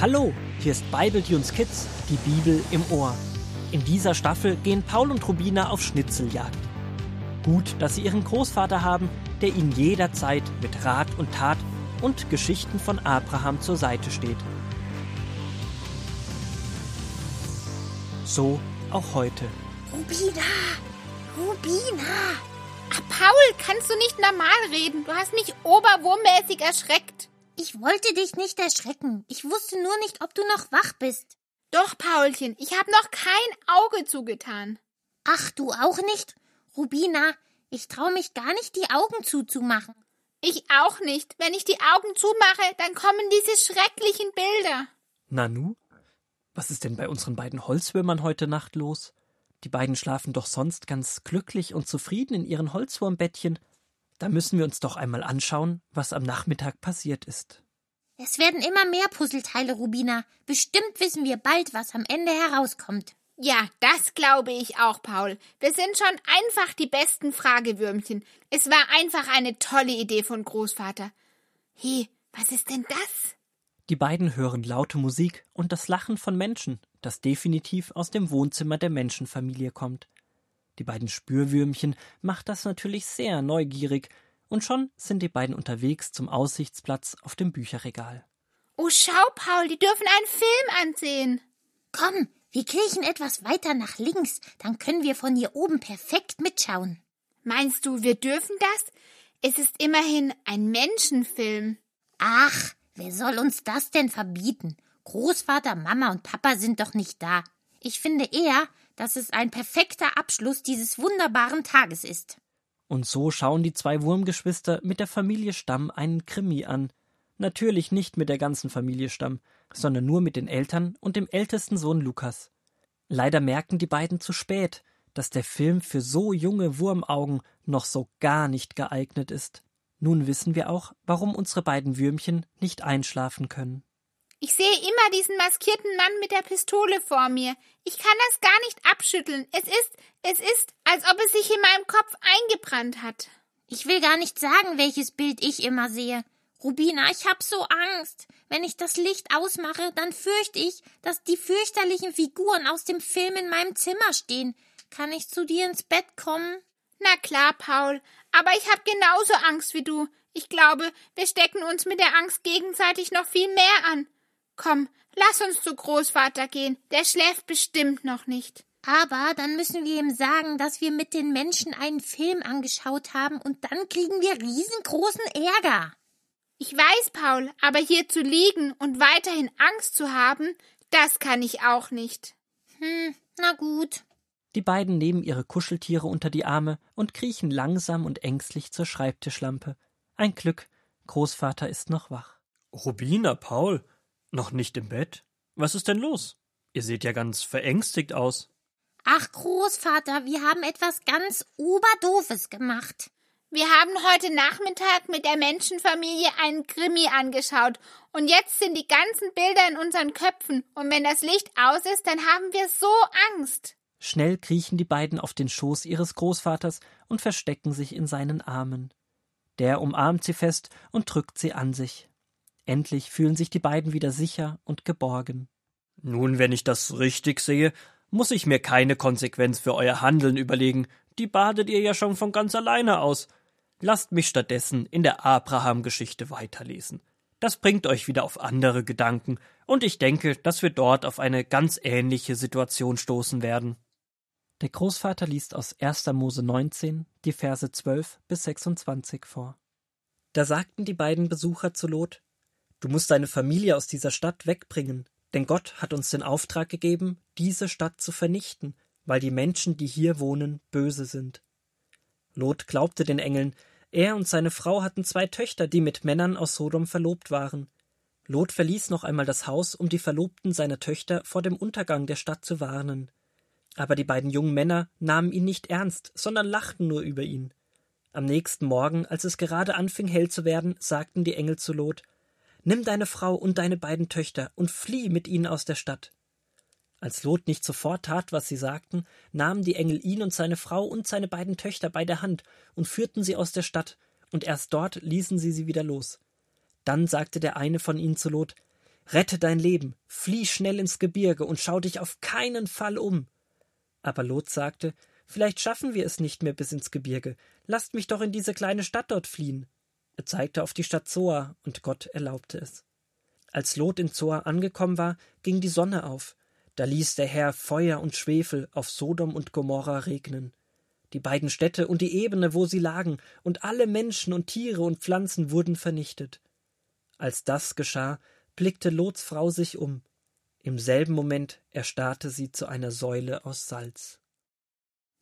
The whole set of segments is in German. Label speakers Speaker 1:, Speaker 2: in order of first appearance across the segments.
Speaker 1: Hallo, hier ist Bible Tunes Kids, die Bibel im Ohr. In dieser Staffel gehen Paul und Rubina auf Schnitzeljagd. Gut, dass sie ihren Großvater haben, der ihnen jederzeit mit Rat und Tat und Geschichten von Abraham zur Seite steht. So auch heute.
Speaker 2: Rubina! Rubina!
Speaker 3: Ah, Paul, kannst du nicht normal reden? Du hast mich oberwurmmäßig erschreckt.
Speaker 2: Ich wollte dich nicht erschrecken. Ich wusste nur nicht, ob du noch wach bist.
Speaker 3: Doch, Paulchen, ich habe noch kein Auge zugetan.
Speaker 2: Ach, du auch nicht? Rubina, ich traue mich gar nicht, die Augen zuzumachen.
Speaker 3: Ich auch nicht. Wenn ich die Augen zumache, dann kommen diese schrecklichen Bilder.
Speaker 1: Nanu? Was ist denn bei unseren beiden Holzwürmern heute Nacht los? Die beiden schlafen doch sonst ganz glücklich und zufrieden in ihren Holzwurmbettchen. Da müssen wir uns doch einmal anschauen, was am Nachmittag passiert ist.
Speaker 2: Es werden immer mehr Puzzleteile, Rubina. Bestimmt wissen wir bald, was am Ende herauskommt.
Speaker 3: Ja, das glaube ich auch, Paul. Wir sind schon einfach die besten Fragewürmchen. Es war einfach eine tolle Idee von Großvater. He, was ist denn das?
Speaker 1: Die beiden hören laute Musik und das Lachen von Menschen, das definitiv aus dem Wohnzimmer der Menschenfamilie kommt. Die beiden Spürwürmchen macht das natürlich sehr neugierig, und schon sind die beiden unterwegs zum Aussichtsplatz auf dem Bücherregal.
Speaker 3: Oh, schau, Paul, die dürfen einen Film ansehen.
Speaker 2: Komm, wir kriechen etwas weiter nach links, dann können wir von hier oben perfekt mitschauen.
Speaker 3: Meinst du, wir dürfen das? Es ist immerhin ein Menschenfilm.
Speaker 2: Ach, wer soll uns das denn verbieten? Großvater, Mama und Papa sind doch nicht da. Ich finde eher, dass es ein perfekter Abschluss dieses wunderbaren Tages ist.
Speaker 1: Und so schauen die zwei Wurmgeschwister mit der Familie Stamm einen Krimi an. Natürlich nicht mit der ganzen Familie Stamm, sondern nur mit den Eltern und dem ältesten Sohn Lukas. Leider merken die beiden zu spät, dass der Film für so junge Wurmaugen noch so gar nicht geeignet ist. Nun wissen wir auch, warum unsere beiden Würmchen nicht einschlafen können.
Speaker 3: Ich sehe immer diesen maskierten Mann mit der Pistole vor mir. Ich kann das gar nicht abschütteln. Es ist, es ist, als ob es sich in meinem Kopf eingebrannt hat.
Speaker 2: Ich will gar nicht sagen, welches Bild ich immer sehe. Rubina, ich hab so Angst. Wenn ich das Licht ausmache, dann fürchte ich, dass die fürchterlichen Figuren aus dem Film in meinem Zimmer stehen. Kann ich zu dir ins Bett kommen?
Speaker 3: Na klar, Paul. Aber ich hab genauso Angst wie du. Ich glaube, wir stecken uns mit der Angst gegenseitig noch viel mehr an. Komm, lass uns zu Großvater gehen. Der schläft bestimmt noch nicht.
Speaker 2: Aber dann müssen wir ihm sagen, dass wir mit den Menschen einen Film angeschaut haben und dann kriegen wir riesengroßen Ärger.
Speaker 3: Ich weiß, Paul, aber hier zu liegen und weiterhin Angst zu haben, das kann ich auch nicht.
Speaker 2: Hm, na gut.
Speaker 1: Die beiden nehmen ihre Kuscheltiere unter die Arme und kriechen langsam und ängstlich zur Schreibtischlampe. Ein Glück, Großvater ist noch wach.
Speaker 4: Rubina, Paul, noch nicht im Bett? Was ist denn los? Ihr seht ja ganz verängstigt aus.
Speaker 2: Ach, Großvater, wir haben etwas ganz Oberdoofes gemacht.
Speaker 3: Wir haben heute Nachmittag mit der Menschenfamilie einen Krimi angeschaut und jetzt sind die ganzen Bilder in unseren Köpfen und wenn das Licht aus ist, dann haben wir so Angst.
Speaker 1: Schnell kriechen die beiden auf den Schoß ihres Großvaters und verstecken sich in seinen Armen. Der umarmt sie fest und drückt sie an sich. Endlich fühlen sich die beiden wieder sicher und geborgen.
Speaker 4: Nun, wenn ich das richtig sehe, muss ich mir keine Konsequenz für euer Handeln überlegen. Die badet ihr ja schon von ganz alleine aus. Lasst mich stattdessen in der Abraham-Geschichte weiterlesen. Das bringt euch wieder auf andere Gedanken, und ich denke, dass wir dort auf eine ganz ähnliche Situation stoßen werden.
Speaker 1: Der Großvater liest aus 1. Mose 19 die Verse 12 bis 26 vor. Da sagten die beiden Besucher zu Lot, Du musst deine Familie aus dieser Stadt wegbringen, denn Gott hat uns den Auftrag gegeben, diese Stadt zu vernichten, weil die Menschen, die hier wohnen, böse sind. Lot glaubte den Engeln, er und seine Frau hatten zwei Töchter, die mit Männern aus Sodom verlobt waren. Lot verließ noch einmal das Haus, um die Verlobten seiner Töchter vor dem Untergang der Stadt zu warnen. Aber die beiden jungen Männer nahmen ihn nicht ernst, sondern lachten nur über ihn. Am nächsten Morgen, als es gerade anfing hell zu werden, sagten die Engel zu Lot Nimm deine Frau und deine beiden Töchter und flieh mit ihnen aus der Stadt. Als Lot nicht sofort tat, was sie sagten, nahmen die Engel ihn und seine Frau und seine beiden Töchter bei der Hand und führten sie aus der Stadt, und erst dort ließen sie sie wieder los. Dann sagte der eine von ihnen zu Lot, Rette dein Leben, flieh schnell ins Gebirge und schau dich auf keinen Fall um. Aber Lot sagte, Vielleicht schaffen wir es nicht mehr bis ins Gebirge. Lasst mich doch in diese kleine Stadt dort fliehen. Er zeigte auf die Stadt Zoar, und Gott erlaubte es. Als Lot in Zoar angekommen war, ging die Sonne auf. Da ließ der Herr Feuer und Schwefel auf Sodom und Gomorra regnen. Die beiden Städte und die Ebene, wo sie lagen, und alle Menschen und Tiere und Pflanzen wurden vernichtet. Als das geschah, blickte Lots Frau sich um. Im selben Moment erstarrte sie zu einer Säule aus Salz.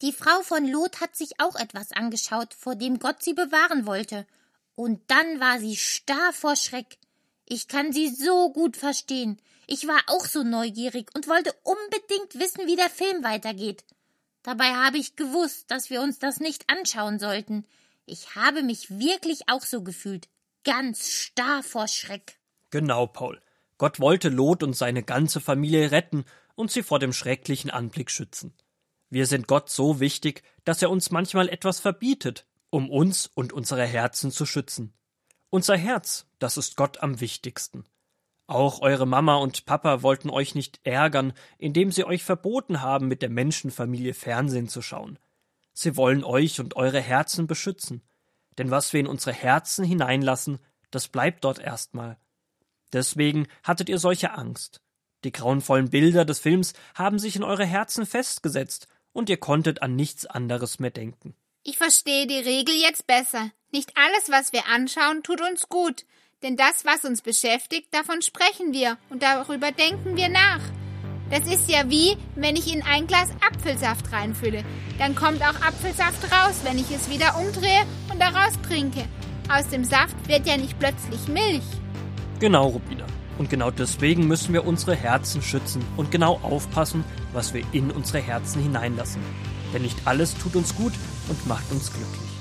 Speaker 2: Die Frau von Lot hat sich auch etwas angeschaut, vor dem Gott sie bewahren wollte. Und dann war sie starr vor Schreck. Ich kann sie so gut verstehen. Ich war auch so neugierig und wollte unbedingt wissen, wie der Film weitergeht. Dabei habe ich gewusst, dass wir uns das nicht anschauen sollten. Ich habe mich wirklich auch so gefühlt. Ganz starr vor Schreck.
Speaker 4: Genau, Paul. Gott wollte Lot und seine ganze Familie retten und sie vor dem schrecklichen Anblick schützen. Wir sind Gott so wichtig, dass er uns manchmal etwas verbietet, um uns und unsere Herzen zu schützen. Unser Herz, das ist Gott am wichtigsten. Auch eure Mama und Papa wollten euch nicht ärgern, indem sie euch verboten haben, mit der Menschenfamilie Fernsehen zu schauen. Sie wollen euch und eure Herzen beschützen. Denn was wir in unsere Herzen hineinlassen, das bleibt dort erstmal. Deswegen hattet ihr solche Angst. Die grauenvollen Bilder des Films haben sich in eure Herzen festgesetzt und ihr konntet an nichts anderes mehr denken.
Speaker 3: Ich verstehe die Regel jetzt besser. Nicht alles, was wir anschauen, tut uns gut. Denn das, was uns beschäftigt, davon sprechen wir und darüber denken wir nach. Das ist ja wie, wenn ich in ein Glas Apfelsaft reinfülle. Dann kommt auch Apfelsaft raus, wenn ich es wieder umdrehe und daraus trinke. Aus dem Saft wird ja nicht plötzlich Milch.
Speaker 4: Genau, Rubina. Und genau deswegen müssen wir unsere Herzen schützen und genau aufpassen, was wir in unsere Herzen hineinlassen. Denn nicht alles tut uns gut und macht uns glücklich.